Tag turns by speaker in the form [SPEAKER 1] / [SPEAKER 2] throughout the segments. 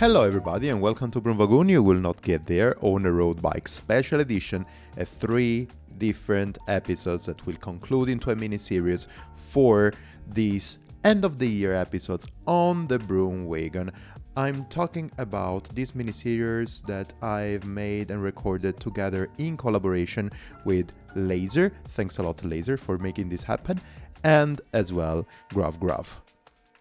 [SPEAKER 1] Hello, everybody, and welcome to BroomWagon. You will not get there on a road bike special edition, a three different episodes that will conclude into a mini series for these end of the year episodes on the Broom Wagon. I'm talking about this mini series that I've made and recorded together in collaboration with Lazer. Thanks a lot, Lazer, for making this happen, and as well, GravGrav.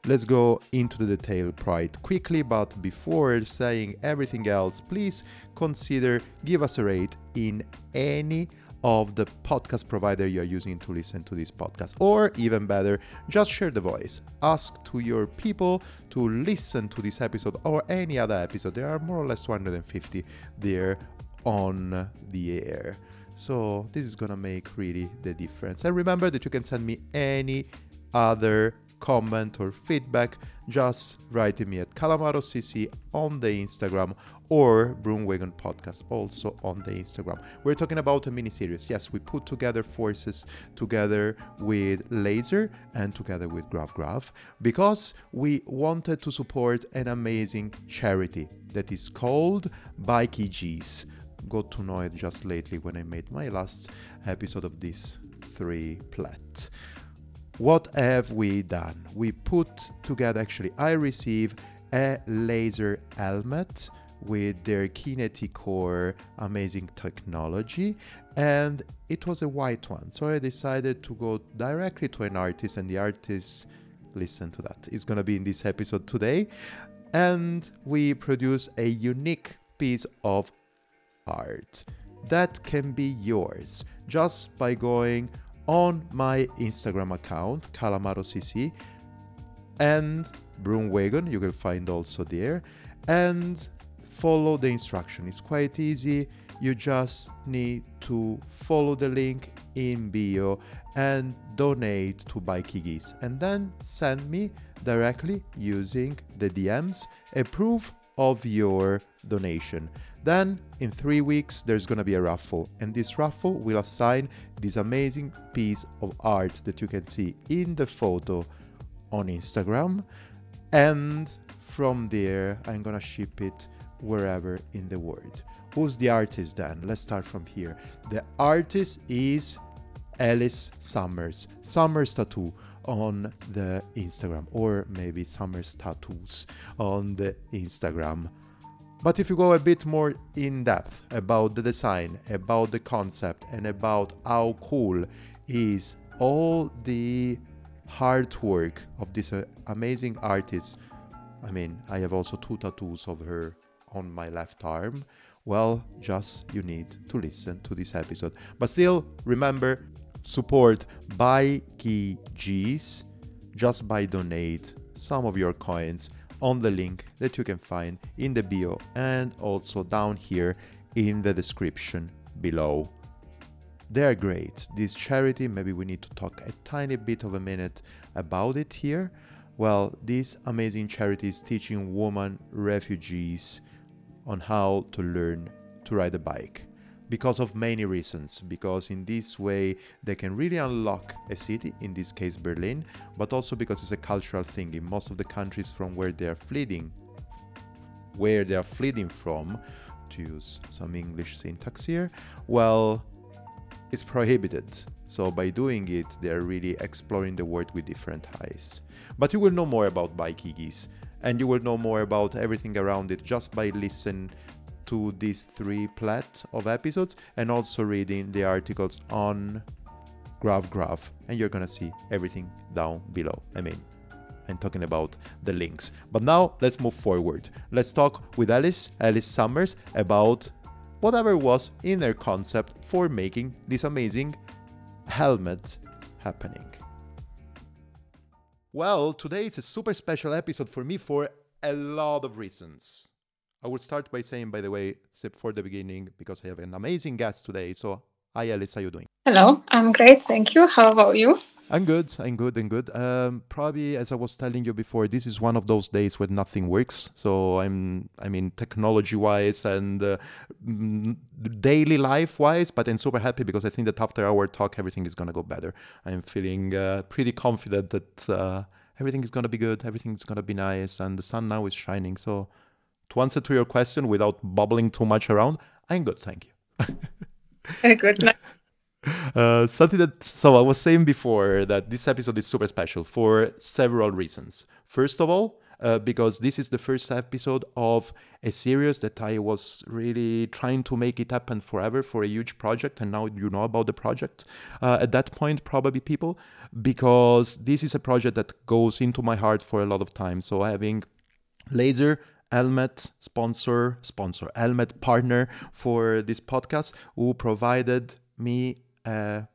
[SPEAKER 1] Let's go into the detail quite quickly, but before saying everything else, please consider give us a rate in any of the podcast provider you're using to listen to this podcast. Or even better just share the voice. Ask to your people to listen to this episode or any other episode. There are more or less 250 there on the air. So this is gonna make really the difference. And remember that you can send me any other comment or feedback, just write to me at Calamaro CC on the Instagram or Broomwagon Podcast also on the Instagram. We're talking about a mini series. Yes, we put together forces together with Lazer and together with GravGrav because we wanted to support an amazing charity that is called Bikeygees. Got to know it just lately when I made my last episode of this three plat what have we done? We put together, actually, I receive a Lazer helmet with their Kineticore amazing technology, and it was a white one. So I decided to go directly to an artist, and the artist, listen to that, is gonna be in this episode today. And we produce a unique piece of art that can be yours just by going on my Instagram account, CalamaroCC, and Broomwagon, you can find also there, and follow the instruction. It's quite easy. You just need to follow the link in bio and donate to Bikey and then send me directly using the DMs a proof of your donation. Then, in three weeks, there's gonna be a raffle, and this raffle will assign this amazing piece of art that you can see in the photo on Instagram. And from there, I'm gonna ship it wherever in the world. Who's the artist then? Let's start from here. The artist is Alice Summers, Summers Tattoo on the Instagram, or maybe Summers Tattoos on the Instagram. But if you go a bit more in depth about the design, about the concept, and about how cool is all the hard work of this uh, amazing artist, I mean, I have also two tattoos of her on my left arm. Well, just you need to listen to this episode. But still, remember support Bikey G's just by donate some of your coins on the link that you can find in the bio and also down here in the description below. They're great. This charity, maybe we need to talk a tiny bit of a minute about it here. Well, this amazing charity is teaching women refugees on how to learn to ride a bike because of many reasons. Because in this way, they can really unlock a city, in this case Berlin, but also because it's a cultural thing in most of the countries from where they are fleeing, where they are fleeing from, to use some English syntax here, well, it's prohibited. So by doing it, they are really exploring the world with different eyes. But you will know more about Bikeygees and you will know more about everything around it just by listening to these three plat of episodes and also reading the articles on GravGrav, and you're gonna see everything down below. I mean, I'm talking about the links. But now let's move forward. Let's talk with Alice, Alice Summers, about whatever was in their concept for making this amazing helmet happening. Well, today is a super special episode for me for a lot of reasons. I will start by saying, by the way, for the beginning, because I have an amazing guest today. So, hi, Alice, how are you doing?
[SPEAKER 2] Hello, I'm great. Thank you. How about you?
[SPEAKER 1] I'm good. I'm good. I'm good. Um, probably, as I was telling you before, this is one of those days where nothing works. So I'm, I mean, technology-wise and uh, daily life-wise, but I'm super happy because I think that after our talk, everything is gonna go better. I'm feeling uh, pretty confident that uh, everything is gonna be good. Everything is gonna be nice, and the sun now is shining. So to answer to your question without bubbling too much around, I'm good, thank you.
[SPEAKER 2] Very good.
[SPEAKER 1] Uh, something that so I was saying before that this episode is super special for several reasons. First of all, uh, because this is the first episode of a series that I was really trying to make it happen forever for a huge project, and now you know about the project. Uh, at that point, probably people, because this is a project that goes into my heart for a lot of time. So having Lazer Helmet sponsor, sponsor, Helmet partner for this podcast who provided me a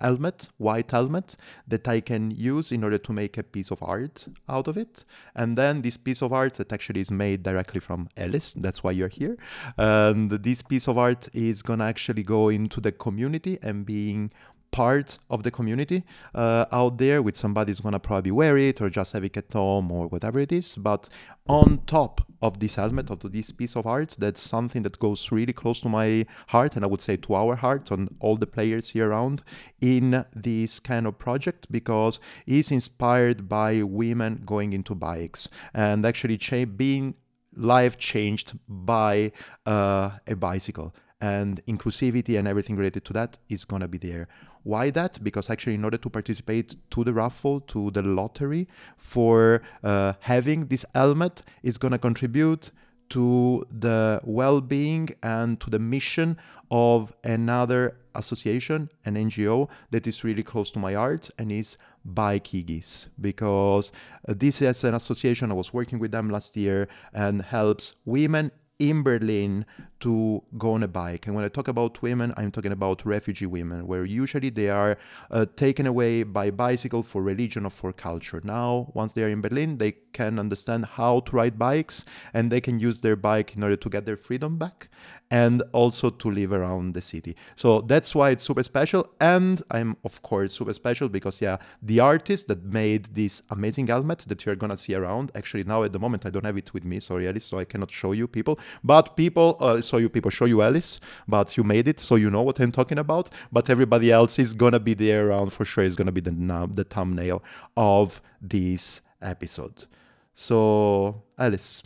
[SPEAKER 1] helmet, white helmet, that I can use in order to make a piece of art out of it. And then this piece of art that actually is made directly from Alice, that's why you're here. And this piece of art is gonna actually go into the community and being part of the community uh, out there with somebody who's gonna probably wear it or just have it at home or whatever it is. But on top of this helmet, of this piece of art, that's something that goes really close to my heart, and I would say to our heart, on all the players here around in this kind of project, because it's inspired by women going into bikes and actually cha- being life changed by uh, a bicycle and inclusivity and everything related to that is going to be there. Why that? Because actually in order to participate to the raffle to the lottery for uh, having this helmet is going to contribute to the well-being and to the mission of another association an ngo that is really close to my heart and is Bikeygees because uh, this is an association I was working with them last year and helps women in Berlin to go on a bike. And when I talk about women, I'm talking about refugee women, where usually they are uh, taken away by bicycle for religion or for culture. Now, once they are in Berlin, they can understand how to ride bikes and they can use their bike in order to get their freedom back and also to live around the city. So that's why it's super special. And I'm, of course, super special because, yeah, the artist that made this amazing helmet that you're gonna see around, actually, now at the moment, I don't have it with me, sorry, Alice, so I cannot show you people. But people, uh, so you people show you Alice, but you made it, so you know what I'm talking about. But everybody else is gonna be there around for sure, is gonna be the, the thumbnail of this episode. So, Alice,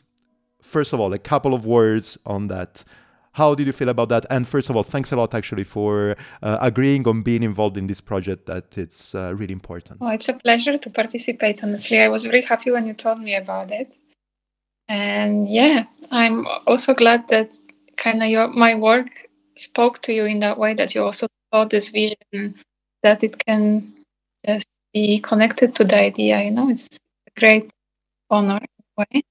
[SPEAKER 1] first of all, a couple of words on that how did you feel about that? And first of all, thanks a lot actually for uh, agreeing on being involved in this project. That it's uh, really important.
[SPEAKER 2] Oh, it's a pleasure to participate. Honestly, I was very happy when you told me about it. And yeah, I'm also glad that kind of my work spoke to you in that way. That you also saw this vision that it can just be connected to the idea. You know, it's a great honor way.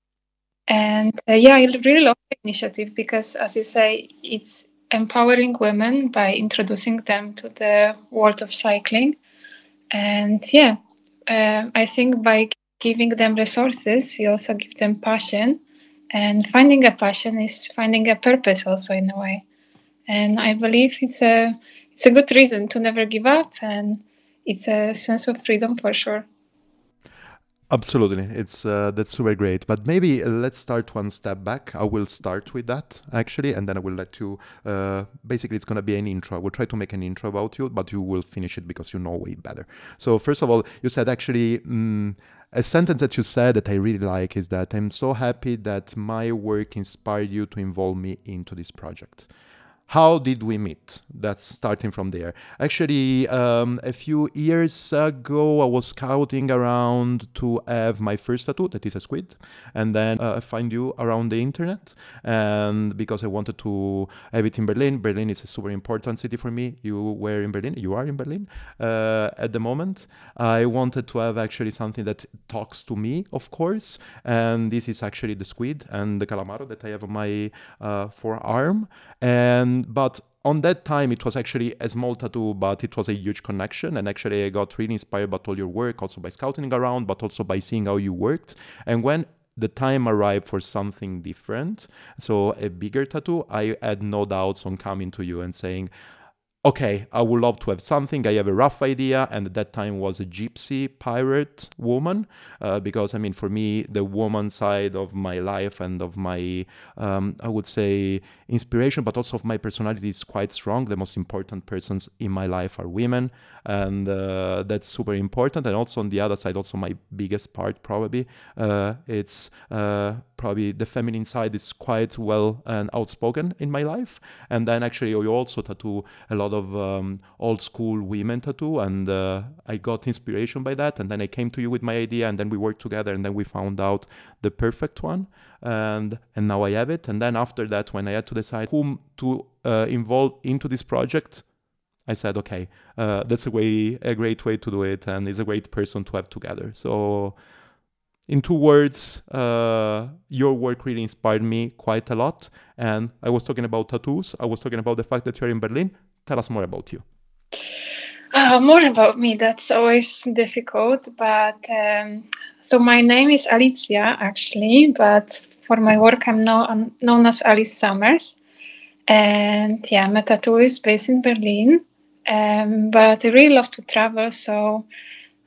[SPEAKER 2] And uh, yeah, I really love the initiative because, as you say, it's empowering women by introducing them to the world of cycling. And yeah, uh, I think by giving them resources, you also give them passion. And finding a passion is finding a purpose, also in a way. And I believe it's a it's a good reason to never give up, and it's a sense of freedom for sure.
[SPEAKER 1] Absolutely, it's uh, that's super great. But maybe uh, let's start one step back. I will start with that actually, and then I will let you. Uh, basically, it's gonna be an intro. I will try to make an intro about you, but you will finish it because you know way better. So first of all, you said actually. Mm, a sentence that you said that I really like is that I'm so happy that my work inspired you to involve me into this project. How did we meet? That's starting from there. Actually, um, a few years ago, I was scouting around to have my first tattoo, that is a squid, and then uh, I find you around the internet. And because I wanted to have it in Berlin, Berlin is a super important city for me. You were in Berlin, you are in Berlin uh, at the moment. I wanted to have actually something that talks to me, of course, and this is actually the squid and the calamaro that I have on my uh, forearm. And Um, but on that time it was actually a small tattoo but it was a huge connection. And actually i got really inspired by all your work also by scouting around but also by seeing how you worked. And when the time arrived for something different so a bigger tattoo i had no doubts on coming to you and saying okay, I would love to have something. I have a rough idea, and at that time was a gypsy pirate woman, uh, because I mean, for me, the woman side of my life and of my, um, I would say, inspiration, but also of my personality is quite strong. The most important persons in my life are women, and uh, that's super important. And also on the other side, also my biggest part probably, uh, it's uh, probably the feminine side is quite well and outspoken in my life. And then actually, you also tattoo a lot of um, old school women tattoo, and uh, I got inspiration by that. And then I came to you with my idea, and then we worked together, and then we found out the perfect one. And and now I have it. And then after that, when I had to decide whom to uh, involve into this project, I said, okay, uh, that's a way, a great way to do it, and is a great person to have together. So, in two words, uh, your work really inspired me quite a lot. And I was talking about tattoos. I was talking about the fact that you're in Berlin. Tell us more about you.
[SPEAKER 2] Uh, more about me. That's always difficult. But um, so my name is Alicia, actually. But for my work, I'm, now, known as Alice Summers. And yeah, I'm a tattooist based in Berlin. Um, but I really love to travel, so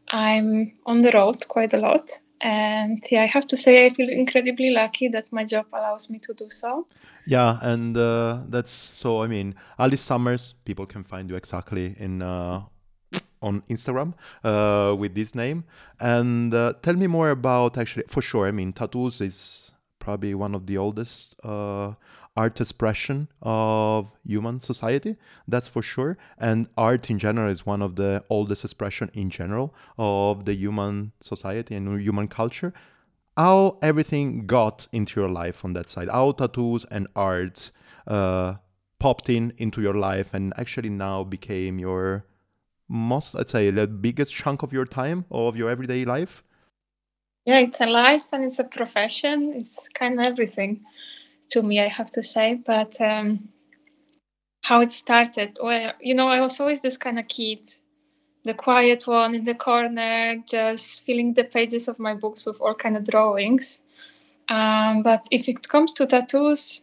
[SPEAKER 2] I'm on the road quite a lot. And yeah, I have to say, I feel incredibly lucky that my job allows me to do so.
[SPEAKER 1] Yeah, and uh, that's so. I mean, Alice Summers, people can find you exactly in uh, on Instagram uh, with this name. And uh, tell me more about actually, for sure. I mean, tattoos is probably one of the oldest uh, art expression of human society that's for sure. And art in general is one of the oldest expression in general of the human society and human culture. How everything got into your life on that side? How tattoos and art uh, popped in into your life and actually now became your most i'd say the biggest chunk of your time of your everyday life?
[SPEAKER 2] Yeah it's a life and it's a profession. It's kind of everything to me, I have to say. But um, how it started, well, you know, I was always this kind of kid, the quiet one in the corner, just filling the pages of my books with all kind of drawings. Um, but if it comes to tattoos,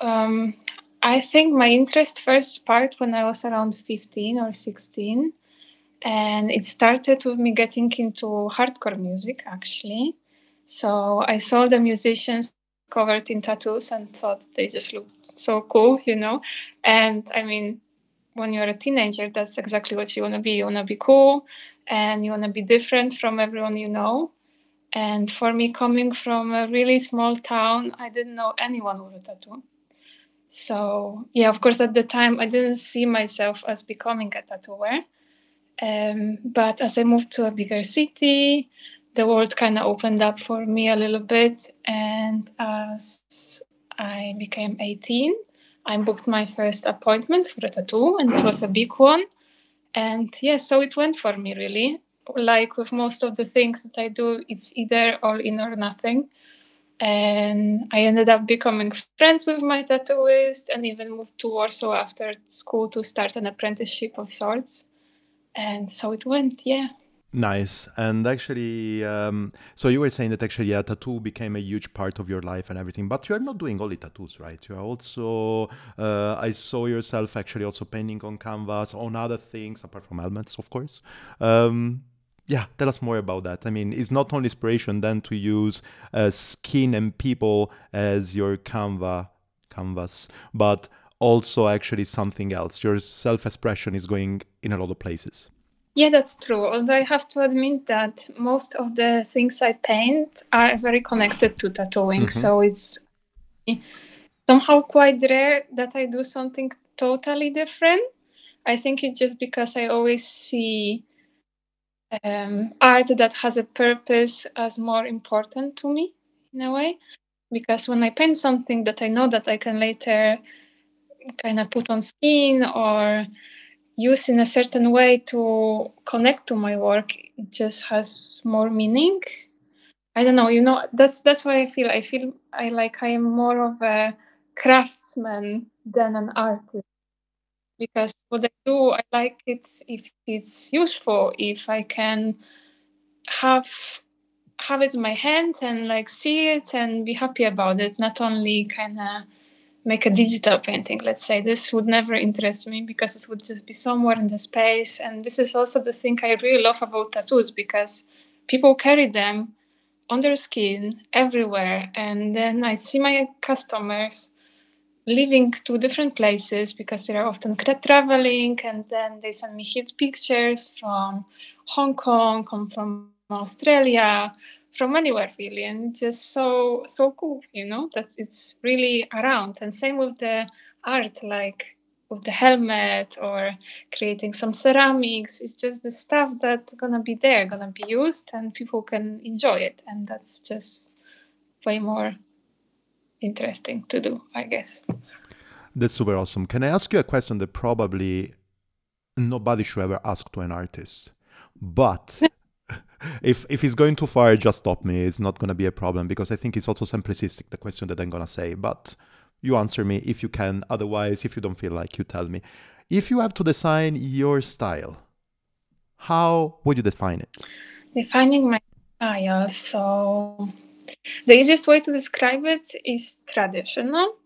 [SPEAKER 2] um, I think my interest first sparked when I was around 15 or 16. And it started with me getting into hardcore music, actually. So I saw the musicians covered in tattoos and thought they just looked so cool, you know. And I mean, when you're a teenager, that's exactly what you want to be. You want to be cool and you want to be different from everyone you know. And for me, coming from a really small town, I didn't know anyone with a tattoo. So, yeah, of course, at the time, I didn't see myself as becoming a tattooer. Um, but as I moved to a bigger city, the world kind of opened up for me a little bit. And as I became 18, I booked my first appointment for a tattoo, and it was a big one. And yeah, so it went for me really. Like with most of the things that I do, it's either all in or nothing. And I ended up becoming friends with my tattooist and even moved to Warsaw after school to start an apprenticeship of sorts. And so it went, yeah.
[SPEAKER 1] Nice. And actually, um, so you were saying that actually, yeah, tattoo became a huge part of your life and everything, but you are not doing only tattoos, right? You are also, uh, I saw yourself actually also painting on canvas, on other things, apart from helmets, of course. Um, yeah, tell us more about that. I mean, it's not only inspiration then to use uh, skin and people as your canva, canvas, but also actually something else. Your self expression is going in a lot of places.
[SPEAKER 2] Yeah, that's true. Although I have to admit that most of the things I paint are very connected to tattooing. Mm-hmm. So it's somehow quite rare that I do something totally different. I think it's just because I always see um, art that has a purpose as more important to me in a way. Because when I paint something that I know that I can later kind of put on skin or use in a certain way to connect to my work it just has more meaning. I don't know you know that's that's why i feel i feel i like i am more of a craftsman than an artist. Because what i do i like it if it's useful if i can have have it in my hand and like see it and be happy about it not only kind of make a digital painting let's say. This would never interest me because it would just be somewhere in the space. And this is also the thing i really love about tattoos because people carry them on their skin everywhere. And then i see my customers living to different places because they are often traveling. And then they send me hit pictures from hong kong come from australia from anywhere really and just so so cool you know that it's really around. And same with the art like with the helmet or creating some ceramics. It's just the stuff that's gonna be there gonna be used and people can enjoy it. And that's just way more interesting to do i guess.
[SPEAKER 1] That's super awesome. Can i ask you a question that probably nobody should ever ask to an artist? But if if it's going too far, just stop me. It's not gonna be a problem because I think it's also simplistic the question that I'm gonna say. But you answer me if you can. Otherwise, if you don't feel like, you tell me. If you have to design your style, how would you define it?
[SPEAKER 2] Defining my style. So the easiest way to describe it is traditional,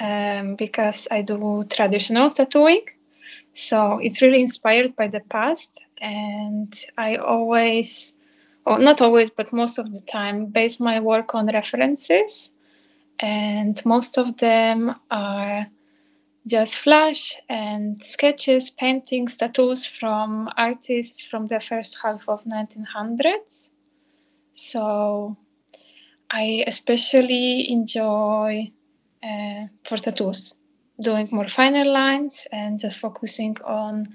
[SPEAKER 2] um, because I do traditional tattooing. So it's really inspired by the past and I always, or not always, but most of the time, base my work on references, and most of them are just flash and sketches, paintings, tattoos from artists from the first half of 1900s. So I especially enjoy uh, for tattoos doing more finer lines and just focusing on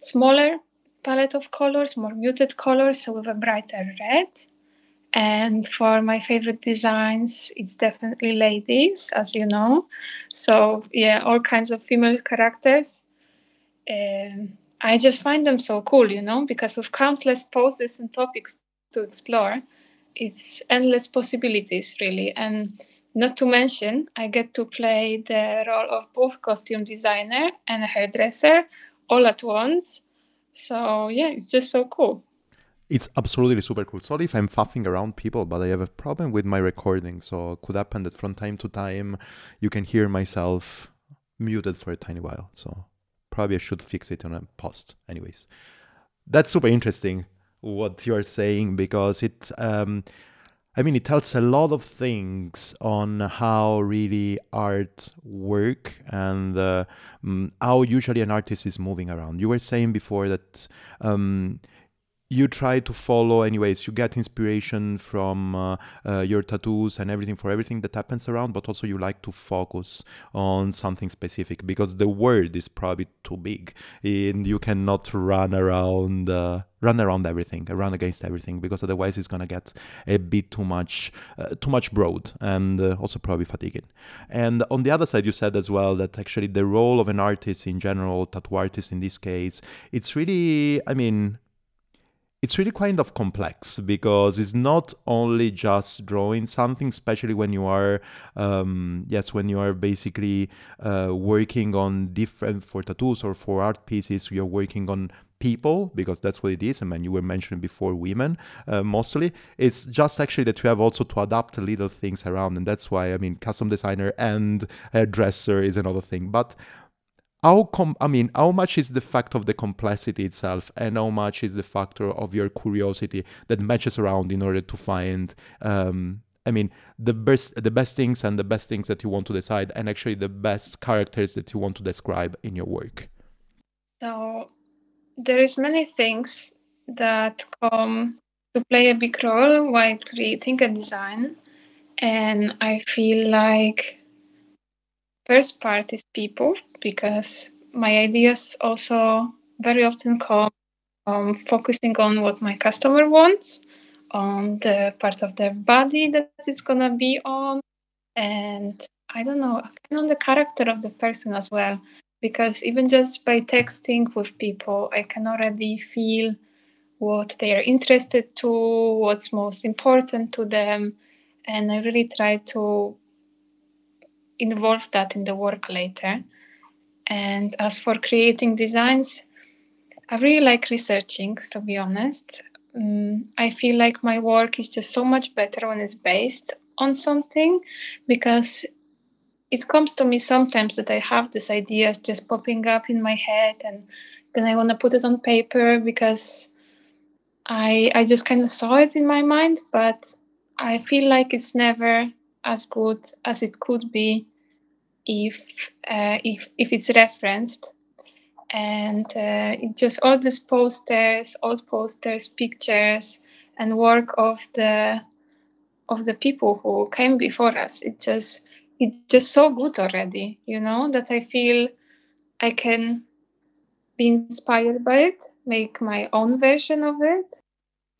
[SPEAKER 2] smaller palette of colors, more muted colors, so with a brighter red. And for my favorite designs, it's definitely ladies, as you know. So yeah, all kinds of female characters. Um, I just find them so cool, you know, because with countless poses and topics to explore, it's endless possibilities, really. And not to mention, I get to play the role of both costume designer and hairdresser all at once so yeah, it's just so cool.
[SPEAKER 1] It's absolutely super cool. Sorry if I'm faffing around people, but I have a problem with my recording. So could happen that from time to time you can hear myself muted for a tiny while. So probably I should fix it on a post. Anyways, that's super interesting what you're saying because it um, I mean, it tells a lot of things on how really art work and uh, um, how usually an artist is moving around. You were saying before that um, you try to follow anyways. You get inspiration from uh, uh, your tattoos and everything for everything that happens around but also you like to focus on something specific because the world is probably too big and you cannot run around uh, run around everything run against everything because otherwise it's going to get a bit too much uh, too much broad and uh, also probably fatiguing. And on the other side you said as well that actually the role of an artist in general tattoo artist in this case it's really i mean it's really kind of complex because it's not only just drawing something especially when you are um, yes when you are basically uh, working on different for tattoos or for art pieces you're working on people because that's what it is. And mean, you were mentioning before women uh, mostly. It's just actually that you have also to adapt little things around and that's why i mean custom designer and dresser is another thing. But how com- I mean, how much is the fact of the complexity itself, and how much is the factor of your curiosity that matches around in order to find, um, I mean, the best, the best things and the best things that you want to decide, and actually the best characters that you want to describe in your work.
[SPEAKER 2] So there is many things that come to play a big role while creating a design, and I feel like first part is people because my ideas also very often come from focusing on what my customer wants, on the part of their body that it's gonna be on, and I don't know, on the character of the person as well. Because even just by texting with people, I can already feel what they are interested to, what's most important to them, and I really try to involve that in the work later. And as for creating designs, I really like researching, to be honest. Um, I feel like my work is just so much better when it's based on something because it comes to me sometimes that I have this idea just popping up in my head and then I want to put it on paper because I I just kind of saw it in my mind, but I feel like it's never as good as it could be if uh, if if it's referenced. And uh, it just all these posters old posters pictures and work of the of the people who came before us it just it's just so good already you know that i feel i can be inspired by it make my own version of it.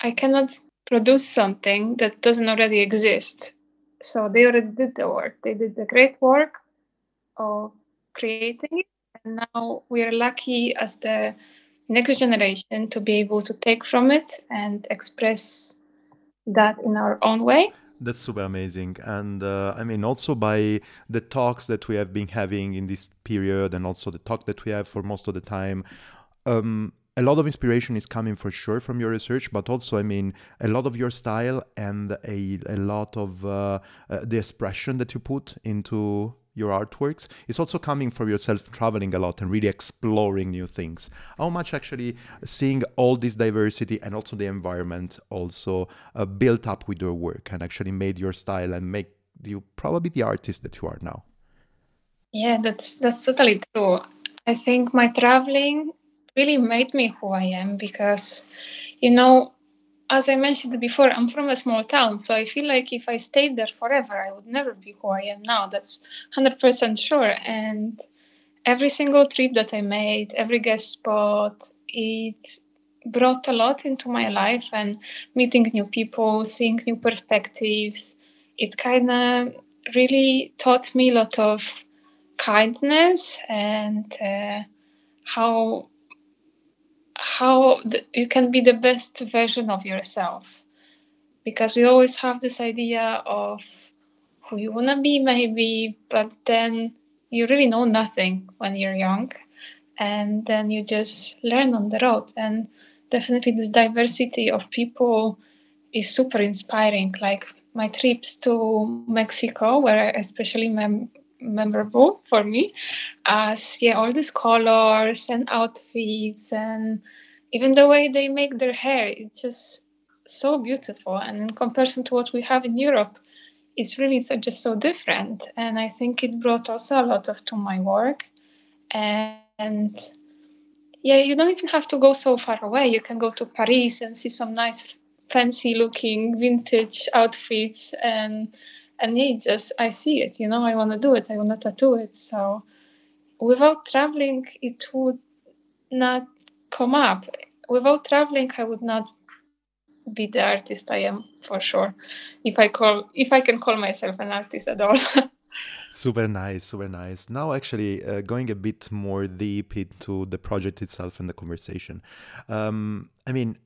[SPEAKER 2] I cannot produce something that doesn't already exist so they already did the work they did the great work of creating it and now we are lucky as the next generation to be able to take from it and express that in our own way
[SPEAKER 1] that's super amazing. And uh, I mean, also by the talks that we have been having in this period, and also the talk that we have for most of the time, um, a lot of inspiration is coming for sure from your research, but also, I mean, a lot of your style and a, a lot of uh, uh, the expression that you put into your artworks is also coming from yourself traveling a lot and really exploring new things. How much actually seeing all this diversity and also the environment also uh, built up with your work and actually made your style and make you probably the artist that you are now?
[SPEAKER 2] Yeah that's that's totally true. I think my traveling really made me who i am because you know as I mentioned before, I'm from a small town, so I feel like if I stayed there forever, I would never be who I am now. That's 100% sure. And every single trip that I made, every guest spot, it brought a lot into my life and meeting new people, seeing new perspectives. It kind of really taught me a lot of kindness and uh, how how the, you can be the best version of yourself. Because we always have this idea of who you want to be maybe but then you really know nothing when you're young and then you just learn on the road. And definitely this diversity of people is super inspiring. Like my trips to mexico were especially mem- memorable for me as yeah all these colors and outfits and even the way they make their hair it's just so beautiful. And in comparison to what we have in europe it's really so, just so different. And i think it brought also a lot of to my work. And, and yeah you don't even have to go so far away. You can go to paris and see some nice fancy looking vintage outfits and and yeah, just I see it. You know, I want to do it. I want to tattoo it. So without traveling, it would not come up. Without traveling, I would not be the artist I am for sure. If I call, if I can call myself an artist at all.
[SPEAKER 1] super nice, super nice. Now, actually, uh, going a bit more deep into the project itself and the conversation. Um, I mean,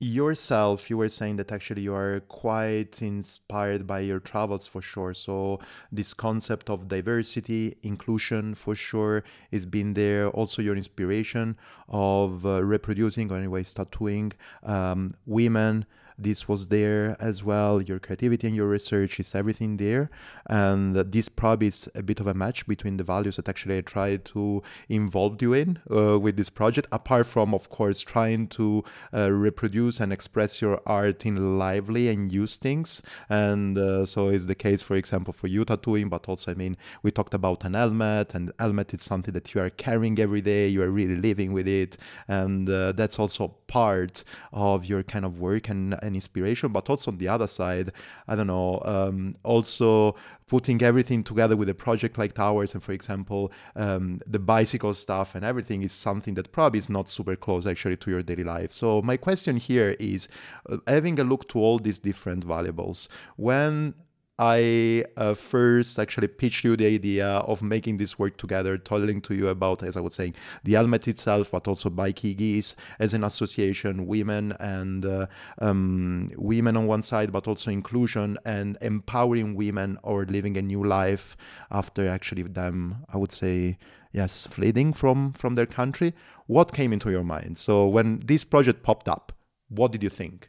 [SPEAKER 1] yourself you were saying that actually you are quite inspired by your travels for sure. So this concept of diversity inclusion for sure is been there. Also your inspiration of uh, reproducing or anyways tattooing um, women this was there as well. Your creativity and your research is everything there. And this probably is a bit of a match between the values that actually I tried to involve you in uh, with this project, apart from, of course, trying to uh, reproduce and express your art in lively and use things. And uh, so is the case, for example, for you tattooing, but also, I mean, we talked about an helmet, and helmet is something that you are carrying every day, you are really living with it. And uh, that's also part of your kind of work and, and inspiration, but also on the other side, I don't know, um, also putting everything together with a project like Towers and, for example, um, the bicycle stuff and everything is something that probably is not super close actually to your daily life. So, my question here is uh, having a look to all these different valuables, when I uh, first actually pitched you the idea of making this work together, telling to you about, as I was saying, the helmet itself, but also Bikeygees as an association, women and uh, um, women on one side, but also inclusion and empowering women or living a new life after actually them, I would say, yes, fleeing from from their country. What came into your mind? So when this project popped up, what did you think?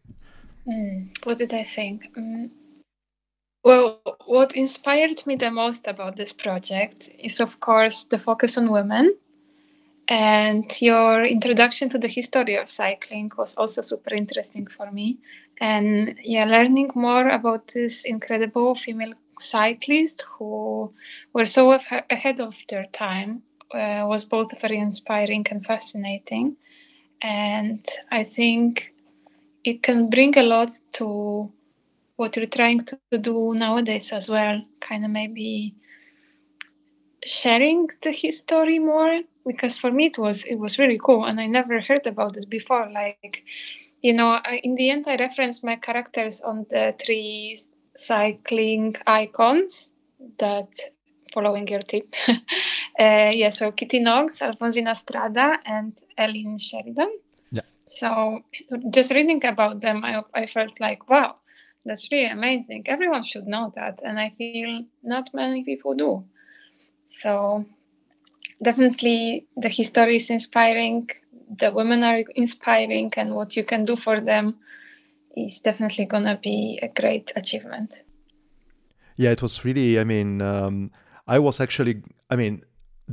[SPEAKER 2] Mm, what did I think? Mm Well, what inspired me the most about this project is, of course, the focus on women. And your introduction to the history of cycling was also super interesting for me. And yeah, learning more about this incredible female cyclists who were so ahead of their time uh, was both very inspiring and fascinating. And I think it can bring a lot to what you're trying to do nowadays as well. Kind of maybe sharing the history more because for me it was it was really cool and I never heard about this before. Like, you know, I, in the end I referenced my characters on the three cycling icons that following your tip. uh, yeah, so Kitty Knox, Alfonsina Strada, and ellen Sheridan.
[SPEAKER 1] Yeah.
[SPEAKER 2] So just reading about them, I, I felt like, wow, that's really amazing. Everyone should know that. And I feel not many people do. So definitely the history is inspiring. The women are inspiring, and what you can do for them is definitely going to be a great achievement.
[SPEAKER 1] Yeah, it was really, I mean, um, I was actually, I mean,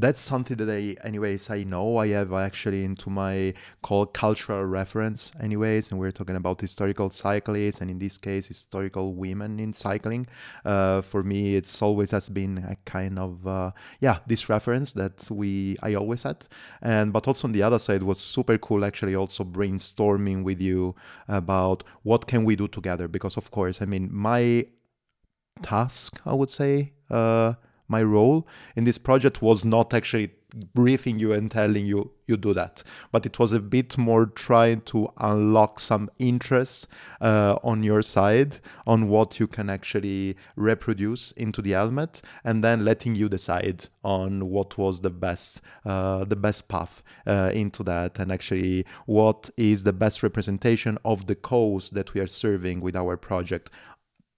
[SPEAKER 1] that's something that I, anyways, I know I have actually into my called cultural reference, anyways, and we're talking about historical cyclists, and in this case, historical women in cycling. Uh, for me, it's always has been a kind of uh, yeah, this reference that we I always had, and but also on the other side was super cool actually also brainstorming with you about what can we do together because of course I mean my task I would say. Uh, my role in this project was not actually briefing you and telling you you do that. But it was a bit more trying to unlock some interest uh, on your side on what you can actually reproduce into the helmet and then letting you decide on what was the best uh, the best path uh, into that and actually what is the best representation of the cause that we are serving with our project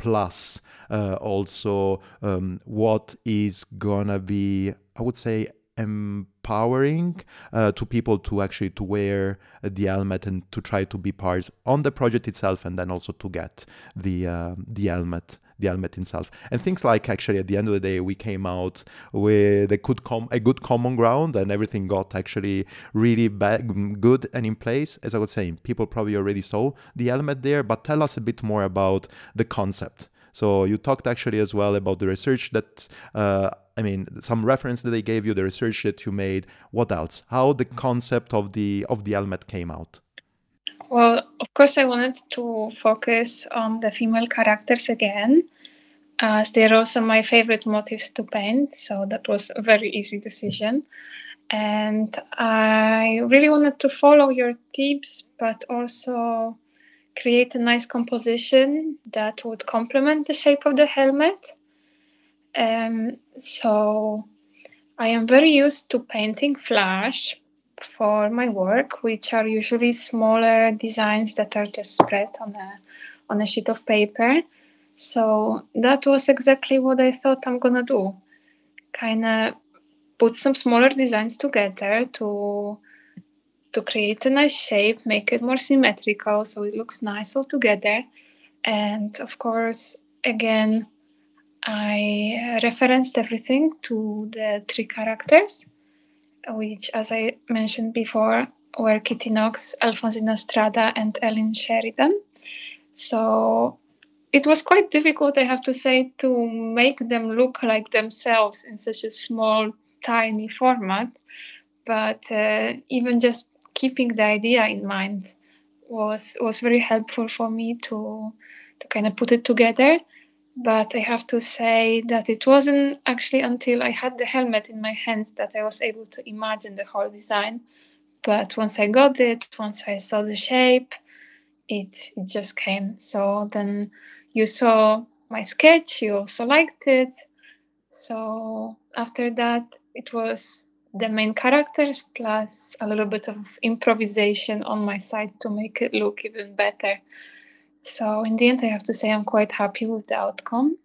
[SPEAKER 1] plus uh, also um, what is gonna be i would say empowering uh, to people to actually to wear the helmet and to try to be part on the project itself and then also to get the uh, the helmet the helmet itself and things like actually at the end of the day we came out with a good com- a good common ground and everything got actually really good and in place as i was saying people probably already saw the helmet there but tell us a bit more about the concept so you talked actually as well about the research that, uh, I mean, some reference that they gave you, the research that you made. What else? How the concept of the of the helmet came out?
[SPEAKER 2] Well, of course, I wanted to focus on the female characters again, as they're also my favorite motifs to paint. So that was a very easy decision. And I really wanted to follow your tips, but also create a nice composition that would complement the shape of the helmet. Um, so I am very used to painting flash for my work, which are usually smaller designs that are just spread on a on a sheet of paper. So that was exactly what I thought I'm gonna do. Kind of put some smaller designs together to to create a nice shape, make it more symmetrical so it looks nice all together. And of course, again, I referenced everything to the three characters, which, as I mentioned before, were Kitty Knox, Alfonsina Strada, and Ellen Sheridan. So it was quite difficult, I have to say, to make them look like themselves in such a small, tiny format. But uh, even just keeping the idea in mind was was very helpful for me to to kind of put it together but i have to say that it wasn't actually until i had the helmet in my hands that i was able to imagine the whole design. But once i got it once i saw the shape it, it just came. So then you saw my sketch you also liked it. So after that it was the main characters plus a little bit of improvisation on my side to make it look even better. So in the end, I have to say I'm quite happy with the outcome,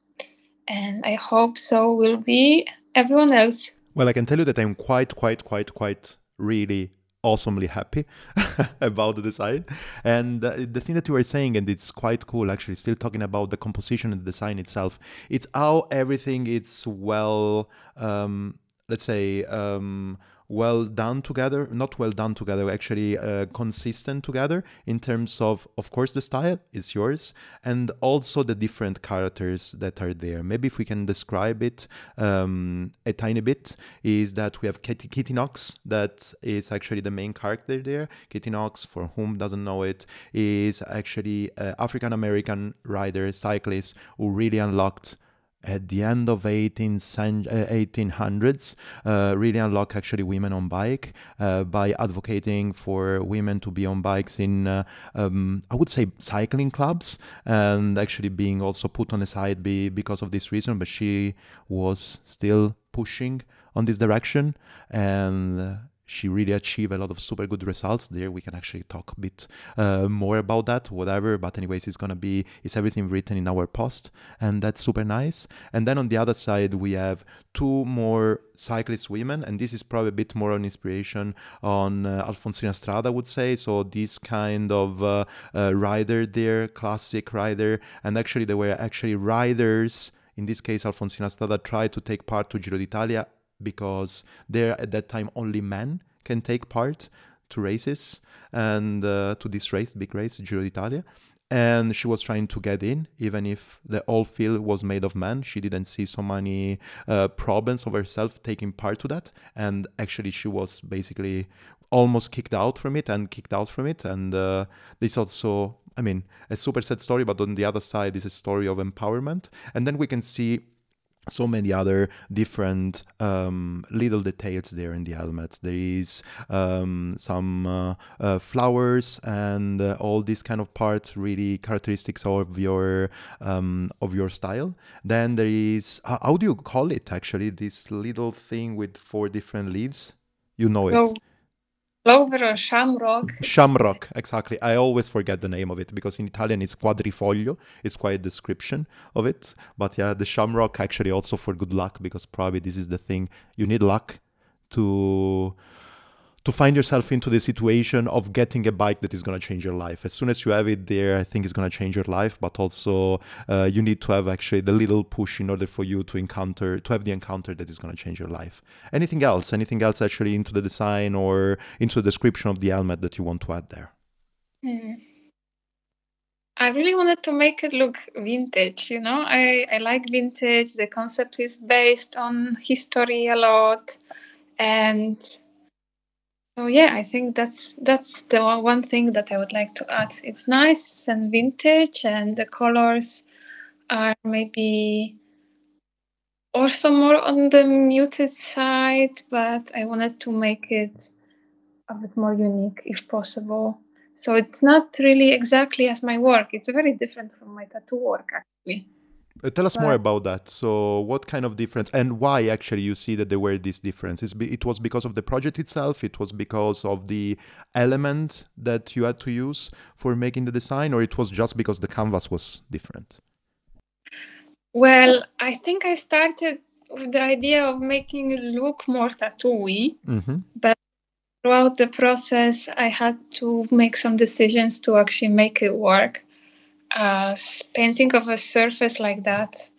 [SPEAKER 2] and I hope so will be everyone else.
[SPEAKER 1] Well, I can tell you that I'm quite, quite, quite, quite really awesomely happy about the design. And uh, the thing that you were saying, and it's quite cool actually, still talking about the composition and the design itself, it's how everything is well, um, let's say, um, well done together not well done together actually uh, consistent together in terms of of course the style is yours and also the different characters that are there. Maybe if we can describe it um, a tiny bit is that we have Kitty, Kitty Knox that is actually the main character there. Kitty Knox for whom doesn't know it is actually African American rider cyclist who really unlocked at the end of 18 1800s uh, really unlock actually women on bike uh, by advocating for women to be on bikes in uh, um, I would say cycling clubs and actually being also put on the side be, because of this reason but she was still pushing on this direction and she really achieved a lot of super good results. There we can actually talk a bit uh, more about that whatever but anyways it's gonna be it's everything written in our post and that's super nice. And then on the other side we have two more cyclist women and this is probably a bit more an inspiration on uh, alfonsina strada would say. So this kind of uh, uh rider there classic rider and actually there were actually riders in this case alfonsina strada tried to take part to giro d'italia because there at that time only men can take part to races and uh, to this race, big race, Giro d'Italia. And she was trying to get in, even if the whole field was made of men. She didn't see so many uh, problems of herself taking part to that. And actually, she was basically almost kicked out from it and kicked out from it. And uh, this also, I mean, a super sad story, but on the other side is a story of empowerment. And then we can see so many other different um, little details there in the helmet. There is um, some uh, uh, flowers and uh, all these kind of parts, really characteristics of your um, of your style. Then there is how do you call it actually? This little thing with four different leaves. You know it.
[SPEAKER 2] Clover or shamrock.
[SPEAKER 1] Shamrock, exactly. I always forget the name of it because in Italian it's quadrifoglio. It's quite a description of it. But yeah, the shamrock actually also for good luck because probably this is the thing. You need luck to to find yourself into the situation of getting a bike that is going to change your life. As soon as you have it there, I think it's going to change your life. But also, uh, you need to have actually the little push in order for you to encounter, to have the encounter that is going to change your life. Anything else? Anything else actually into the design or into the description of the helmet that you want to add there?
[SPEAKER 2] Hmm. I really wanted to make it look vintage, you know. I, I like vintage. The concept is based on history a lot. And so yeah, I think that's that's the one thing that I would like to add. It's nice and vintage, and the colors are maybe also more on the muted side, but I wanted to make it a bit more unique if possible. So it's not really exactly as my work. It's very different from my tattoo work actually.
[SPEAKER 1] Uh, tell us more about that. So, what kind of difference and why actually you see that there were these differences? It was because of the project itself. It was because of the element that you had to use for making the design, or it was just because the canvas was different.
[SPEAKER 2] Well, I think I started with the idea of making it look more tattooy, mm-hmm. but throughout the process, I had to make some decisions to actually make it work uh, painting of a surface like that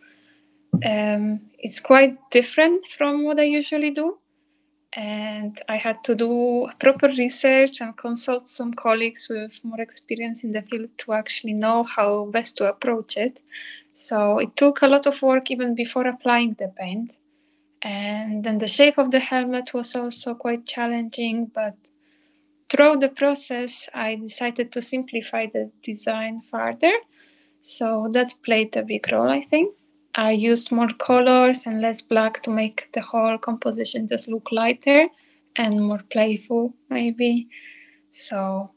[SPEAKER 2] um, it's quite different from what I usually do. And I had to do proper research and consult some colleagues with more experience in the field to actually know how best to approach it. So it took a lot of work even before applying the paint. And then the shape of the helmet was also quite challenging, but throughout the process, I decided to simplify the design further. So that played a big role, I think. I used more colors and less black to make the whole composition just look lighter and more playful, maybe. So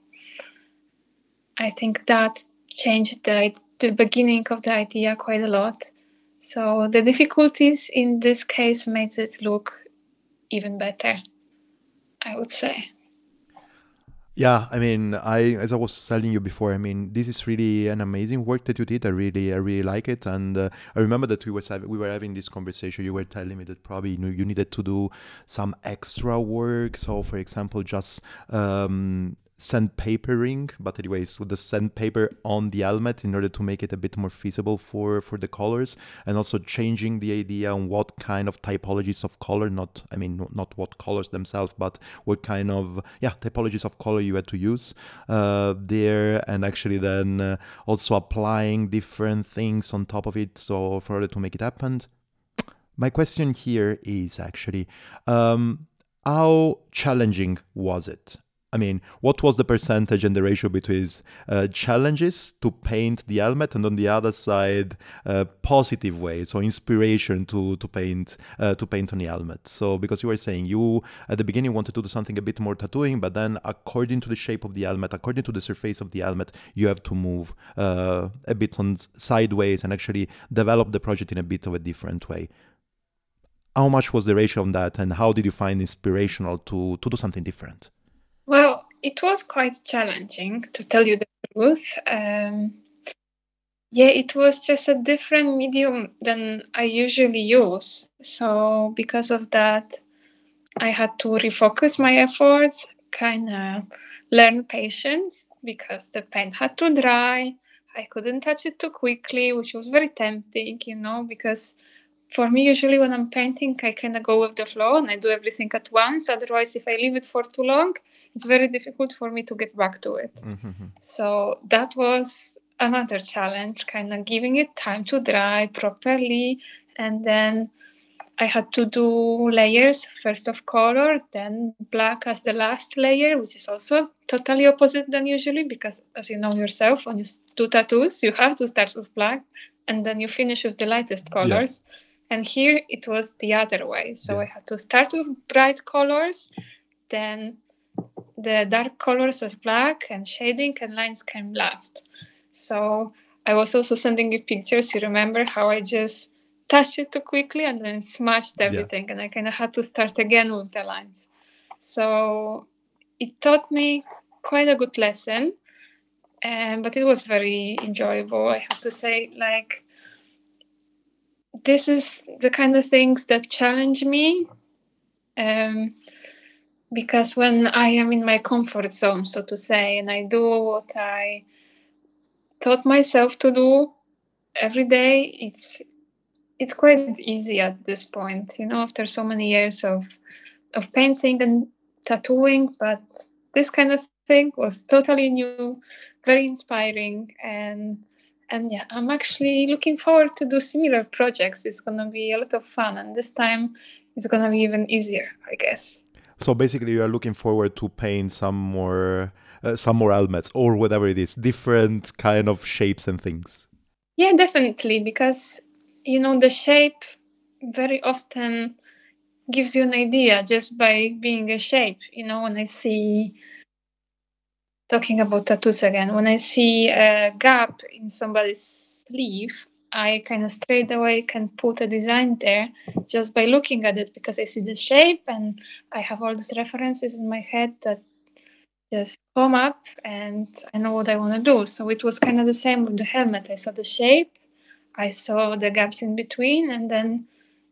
[SPEAKER 2] I think that changed the, the beginning of the idea quite a lot. So the difficulties in this case made it look even better, I would say.
[SPEAKER 1] Yeah, I mean, I as I was telling you before, I mean, this is really an amazing work that you did. I really, I really like it, and uh, I remember that we was we were having this conversation. You were telling me that probably you, know, you needed to do some extra work. So, for example, just um, sandpapering, but anyways, with the sandpaper on the helmet in order to make it a bit more feasible for for the colors, and also changing the idea on what kind of typologies of color, not I mean not what colors themselves, but what kind of yeah typologies of color you had to use uh, there, and actually then uh, also applying different things on top of it, so for order to make it happen. My question here is actually, um, how challenging was it? I mean, what was the percentage and the ratio between uh, challenges to paint the helmet and on the other side, uh, positive ways or inspiration to to paint uh, to paint on the helmet? So because you were saying you at the beginning wanted to do something a bit more tattooing, but then according to the shape of the helmet, according to the surface of the helmet, you have to move uh, a bit on sideways and actually develop the project in a bit of a different way. How much was the ratio on that, and how did you find inspirational to to do something different?
[SPEAKER 2] Well, it was quite challenging to tell you the truth. Um, yeah, it was just a different medium than I usually use. So, because of that, I had to refocus my efforts, kind of learn patience because the paint had to dry. I couldn't touch it too quickly, which was very tempting, you know, because for me, usually when I'm painting, I kind of go with the flow and I do everything at once. Otherwise, if I leave it for too long, it's very difficult for me to get back to it. Mm-hmm. So that was another challenge, kind of giving it time to dry properly. And then I had to do layers first of color, then black as the last layer, which is also totally opposite than usually because, as you know yourself, when you do tattoos, you have to start with black and then you finish with the lightest colors. Yeah. And here it was the other way. So yeah. I had to start with bright colors, then the dark colors as black and shading and lines came last. So I was also sending you pictures. You remember how I just touched it too quickly and then smashed everything, yeah. and I kind of had to start again with the lines. So it taught me quite a good lesson, and but it was very enjoyable. I have to say, like this is the kind of things that challenge me. Um, because when I am in my comfort zone, so to say, and I do what I taught myself to do every day, it's it's quite easy at this point, you know, after so many years of of painting and tattooing. But this kind of thing was totally new, very inspiring, and and yeah, I'm actually looking forward to do similar projects. It's gonna be a lot of fun, and this time it's gonna be even easier, I guess.
[SPEAKER 1] So basically, you are looking forward to paint some more, uh, some more helmets or whatever it is, different kind of shapes and things.
[SPEAKER 2] Yeah, definitely, because you know the shape very often gives you an idea just by being a shape. You know, when I see talking about tattoos again, when I see a gap in somebody's sleeve, I kind of straight away can put a design there just by looking at it because I see the shape and I have all these references in my head that just come up and I know what I want to do. So it was kind of the same with the helmet. I saw the shape, I saw the gaps in between, and then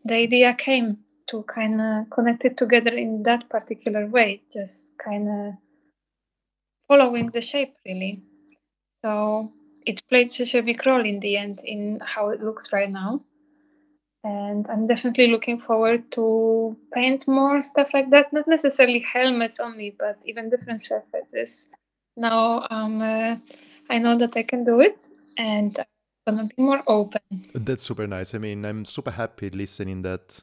[SPEAKER 2] the idea came to kind of connect it together in that particular way, just kind of following the shape really. So it played such a big role in the end in how it looks right now. And I'm definitely looking forward to paint more stuff like that. Not necessarily helmets only, but even different surfaces. Now um, uh, I know that I can do it, and I'm gonna be more open.
[SPEAKER 1] That's super nice. I mean, I'm super happy listening that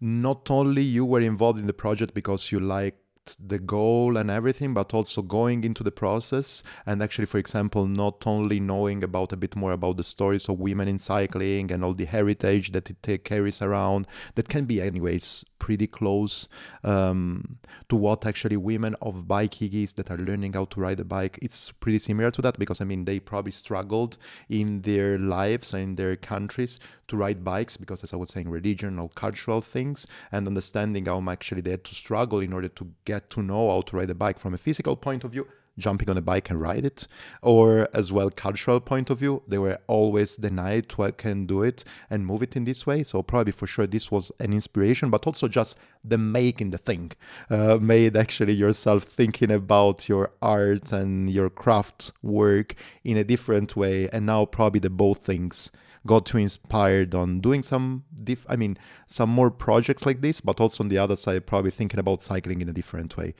[SPEAKER 1] not only you were involved in the project because you like the goal and everything, but also going into the process and actually, for example, not only knowing about a bit more about the stories of women in cycling and all the heritage that it carries around, that can be, anyways, pretty close um, to what actually women of bike is that are learning how to ride a bike. It's pretty similar to that because I mean they probably struggled in their lives and in their countries to ride bikes because as I was saying, religion or cultural things and understanding how actually they had to struggle in order to get get to know how to ride a bike from a physical point of view jumping on a bike and ride it or as well cultural point of view they were always denied to I can do it and move it in this way. So probably for sure this was an inspiration but also just the making the thing uh, made actually yourself thinking about your art and your craft work in a different way. And now probably the both things got too inspired on doing some diff- i mean some more projects like this but also on the other side probably thinking about cycling in a different way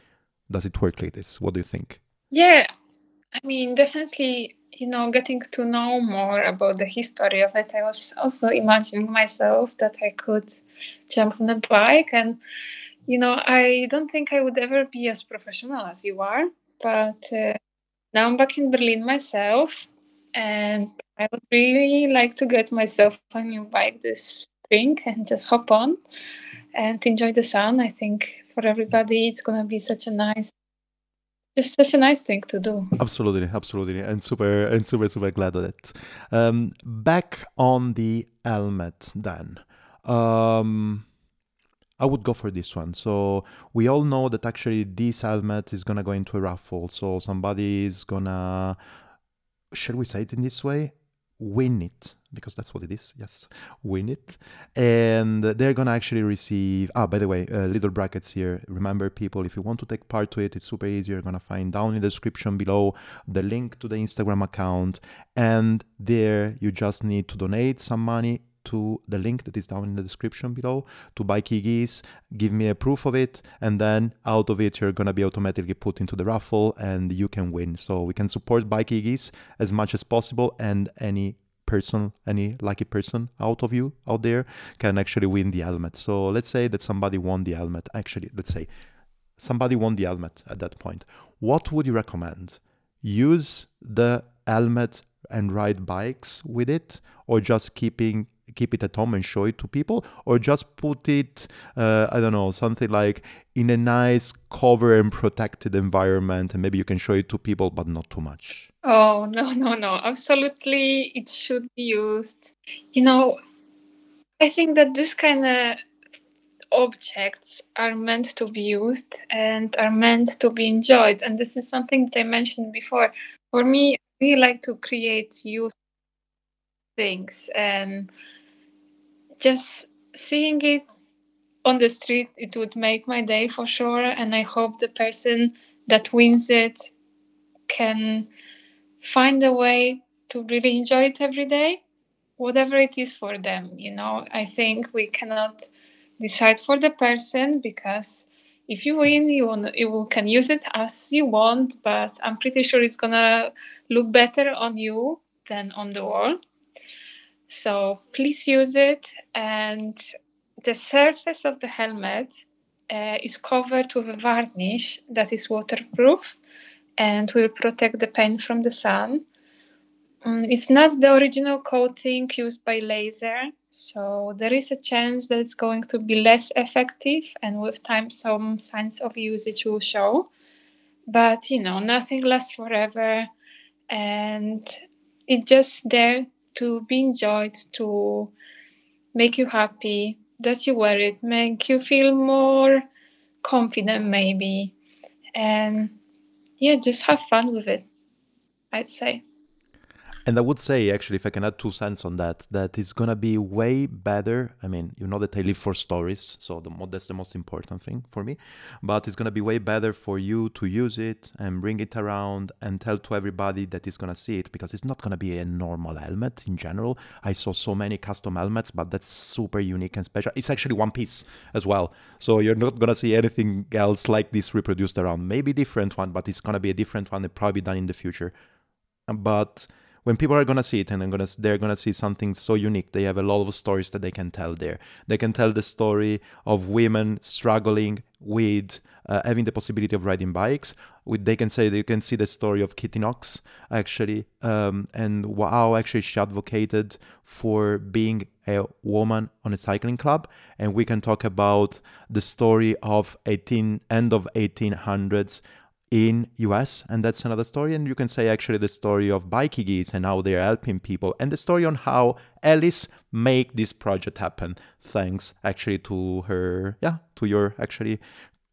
[SPEAKER 1] does it work like this what do you think
[SPEAKER 2] yeah, I mean, definitely, you know, getting to know more about the history of it, I was also imagining myself that I could jump on a bike. And, you know, I don't think I would ever be as professional as you are, but uh, now I'm back in Berlin myself. And I would really like to get myself a new bike this spring and just hop on and enjoy the sun. I think for everybody, it's going to be such a nice just such a nice thing to do.
[SPEAKER 1] Absolutely, absolutely, and super, and super, super glad of it. Um, back on the helmet, then. Um, I would go for this one. So we all know that actually this helmet is gonna go into a raffle. So somebody is gonna, shall we say it in this way? Win it because that's what it is yes win it. And they're gonna actually receive ah by the way uh, little brackets here. Remember people if you want to take part to it it's super easy. You're gonna find down in the description below the link to the instagram account. And there you just need to donate some money to the link that is down in the description below to Bikeygees, give me a proof of it, and then out of it you're gonna be automatically put into the raffle and you can win. So we can support Bikeygees as much as possible and any person, any lucky person out of you out there can actually win the helmet. So let's say that somebody won the helmet. Actually, let's say somebody won the helmet at that point. What would you recommend? Use the helmet and ride bikes with it or just keeping keep it at home and show it to people or just put it uh, i don't know something like in a nice cover and protected environment and maybe you can show it to people but not too much.
[SPEAKER 2] Oh no no no. Absolutely it should be used. You know i think that this kind of objects are meant to be used and are meant to be enjoyed. And this is something that i mentioned before. For me we like to create use things and just seeing it on the street it would make my day for sure and i hope the person that wins it can find a way to really enjoy it every day whatever it is for them you know? I think we cannot decide for the person because if you win you, you can use it as you want but i'm pretty sure it's gonna look better on you than on the wall so please use it. And the surface of the helmet uh, is covered with a varnish that is waterproof and will protect the paint from the sun. Um, it's not the original coating used by Lazer, so there is a chance that it's going to be less effective, and with time, some signs of usage will show. But you know, nothing lasts forever, and it's just there to be enjoyed, to make you happy, that you wear it, make you feel more confident, maybe. And yeah, just have fun with it, I'd say.
[SPEAKER 1] And I would say, actually, if I can add two cents on that, that it's gonna be way better. I mean, you know that I live for stories, so the, that's the most important thing for me. But it's gonna be way better for you to use it and bring it around and tell to everybody that is gonna see it because it's not gonna be a normal helmet in general. I saw so many custom helmets, but that's super unique and special. It's actually one piece as well, so you're not gonna see anything else like this reproduced around. Maybe different one, but it's gonna be a different one and probably done in the future. But when people are gonna see it and they're gonna they're gonna see something so unique they have a lot of stories that they can tell there. They can tell the story of women struggling with uh, having the possibility of riding bikes with they can say they can see the story of Kittie Knox actually um, and how actually she advocated for being a woman on a cycling club and we can talk about the story of 18 end of 1800s in US and that's another story. And you can say actually the story of Bikeygees and how they're helping people and the story on how Alice make this project happen thanks actually to her yeah to your actually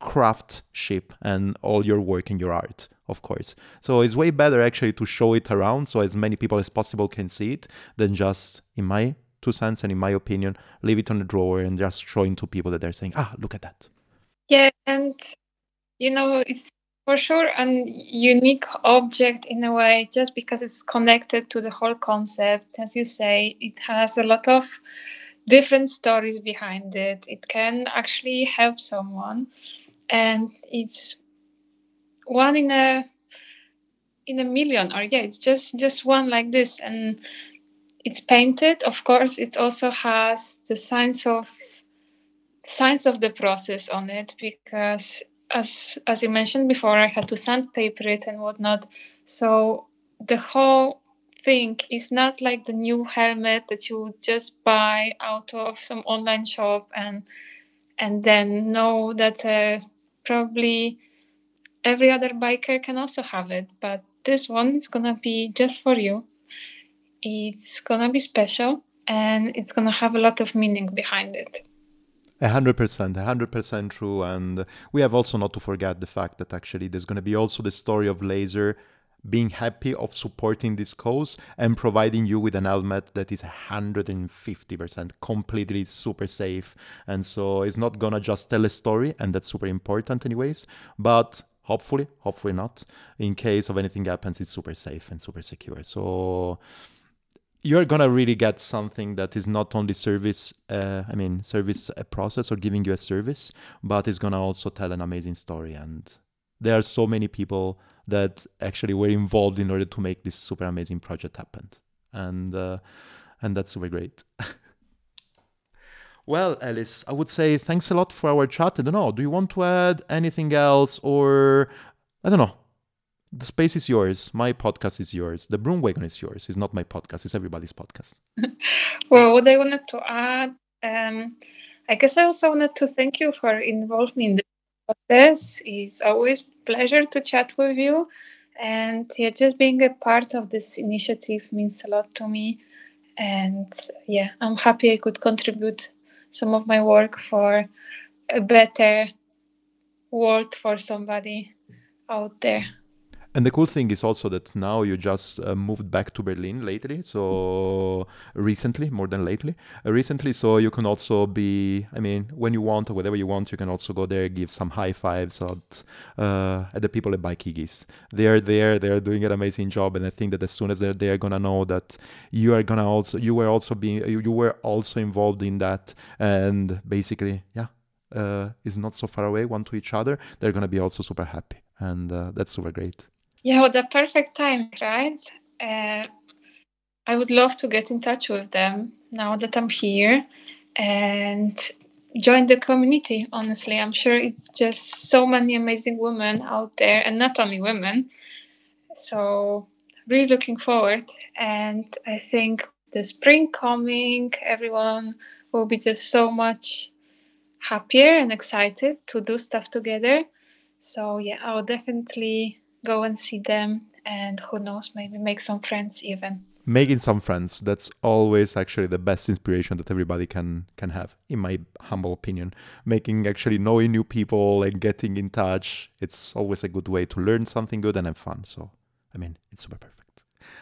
[SPEAKER 1] craftsmanship and all your work and your art of course. So it's way better actually to show it around so as many people as possible can see it than just in my two cents and in my opinion leave it on the drawer and just showing to people that they're saying ah look at that.
[SPEAKER 2] Yeah and you know it's for sure a unique object in a way just because it's connected to the whole concept. As you say it has a lot of different stories behind it. It can actually help someone and it's one in a in a million or yeah it's just just one like this. And it's painted of course it also has the signs of signs of the process on it because as as you mentioned before i had to sandpaper it and whatnot. So the whole thing is not like the new helmet that you just buy out of some online shop and and then know that uh, probably every other biker can also have it. But this one is gonna be just for you. It's gonna be special and it's gonna have a lot of meaning behind it.
[SPEAKER 1] Hundred percent, hundred percent true. And we have also not to forget the fact that actually there's going to be also the story of Lazer being happy of supporting this cause and providing you with an helmet that is 150% completely super safe. And so it's not gonna just tell a story, and that's super important anyways, but hopefully, hopefully not. In case of anything happens, it's super safe and super secure. So you're gonna really get something that is not only service uh, i mean service a process or giving you a service but it's gonna also tell an amazing story. And there are so many people that actually were involved in order to make this super amazing project happen. And uh, and that's super great. Well alice i would say thanks a lot for our chat. I don't know do you want to add anything else or i don't know the space is yours. My podcast is yours. The BroomWagon is yours. It's not my podcast. It's everybody's podcast.
[SPEAKER 2] well, what I wanted to add, um, I guess I also wanted to thank you for involving me in the process. It's always pleasure to chat with you, and yeah, just being a part of this initiative means a lot to me. And yeah, I'm happy I could contribute some of my work for a better world for somebody out there.
[SPEAKER 1] And the cool thing is also that now you just uh, moved back to Berlin lately, so recently, more than lately, uh, recently. So you can also be, I mean, when you want or whatever you want, you can also go there, give some high fives at, uh, at the people at Bikeygees. They are there, they are doing an amazing job, and I think that as soon as they're gonna know that you are gonna also, you were also being, you, you were also involved in that, and basically, yeah, uh, is not so far away one to each other. They're gonna be also super happy, and uh, that's super great.
[SPEAKER 2] Yeah, well, the perfect time, right? Uh, I would love to get in touch with them now that I'm here and join the community. Honestly, I'm sure it's just so many amazing women out there, and not only women. So, really looking forward. And I think the spring coming, everyone will be just so much happier and excited to do stuff together. So, yeah, I'll definitely go and see them and who knows maybe make some friends even.
[SPEAKER 1] Making some friends that's always actually the best inspiration that everybody can can have in my humble opinion. Making actually knowing new people and getting in touch it's always a good way to learn something good and have fun so i mean it's super perfect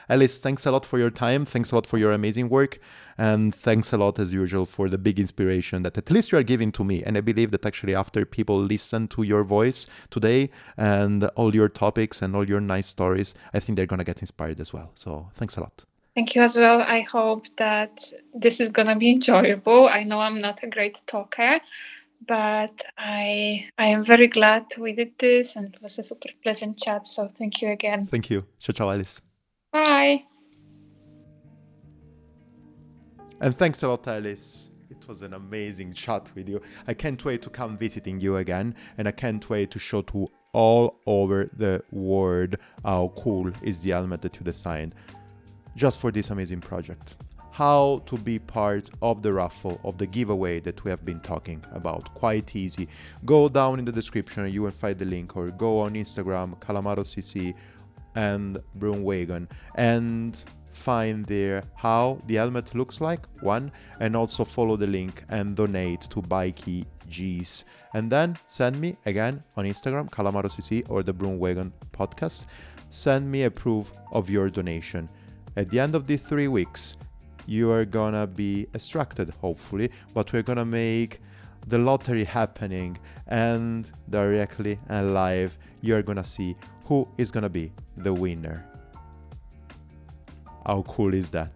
[SPEAKER 1] Alice, thanks a lot for your time. Thanks a lot for your amazing work. And thanks a lot, as usual, for the big inspiration that at least you are giving to me. And I believe that actually, after people listen to your voice today and all your topics and all your nice stories, I think they're going to get inspired as well. So thanks a lot.
[SPEAKER 2] Thank you as well. I hope that this is going to be enjoyable. I know I'm not a great talker, but I I am very glad we did this and it was a super pleasant chat. So thank you again.
[SPEAKER 1] Thank you. Ciao, ciao, Alice.
[SPEAKER 2] Bye.
[SPEAKER 1] And thanks a lot, Alice. It was an amazing chat with you. I can't wait to come visiting you again, and I can't wait to show to all over the world how cool is the helmet that you designed just for this amazing project. How to be part of the raffle of the giveaway that we have been talking about. Quite easy. Go down in the description, you will find the link, or go on Instagram, Calamaro CC and BroomWagon and find there how the helmet looks like one and also follow the link and donate to Bikey Gs. And then send me again on Instagram, CalamarosCC or the BroomWagon podcast. Send me a proof of your donation. At the end of these three weeks, you are gonna be extracted, hopefully, but we're gonna make the lottery happening and directly and live you're gonna see who is gonna be the winner. How cool is that?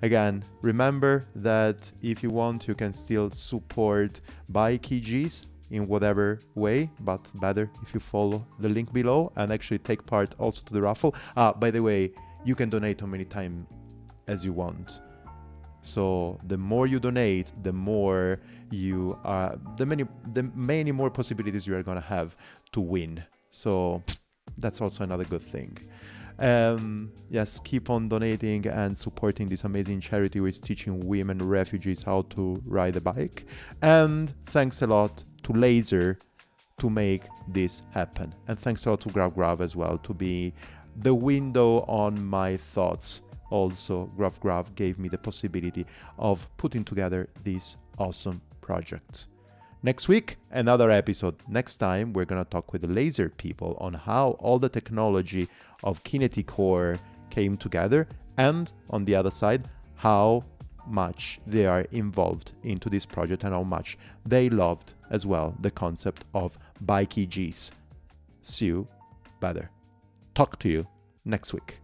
[SPEAKER 1] Again, remember that if you want, you can still support Bikeygees in whatever way, but better if you follow the link below and actually take part also to the raffle. Ah, by the way, you can donate how many times as you want. So the more you donate, the more you are the many the many more possibilities you are gonna have to win. So that's also another good thing. Um, yes, keep on donating and supporting this amazing charity who is teaching women refugees how to ride a bike. And thanks a lot to Lazer to make this happen. And thanks a lot to GravGrav as well to be the window on my thoughts. Also, GravGrav gave me the possibility of putting together this awesome project. Next week, another episode. Next time, we're going to talk with the Lazer people on how all the technology of KinetiCore came together, and on the other side, how much they are involved into this project and how much they loved as well the concept of Bikeygees. See you better. Talk to you next week.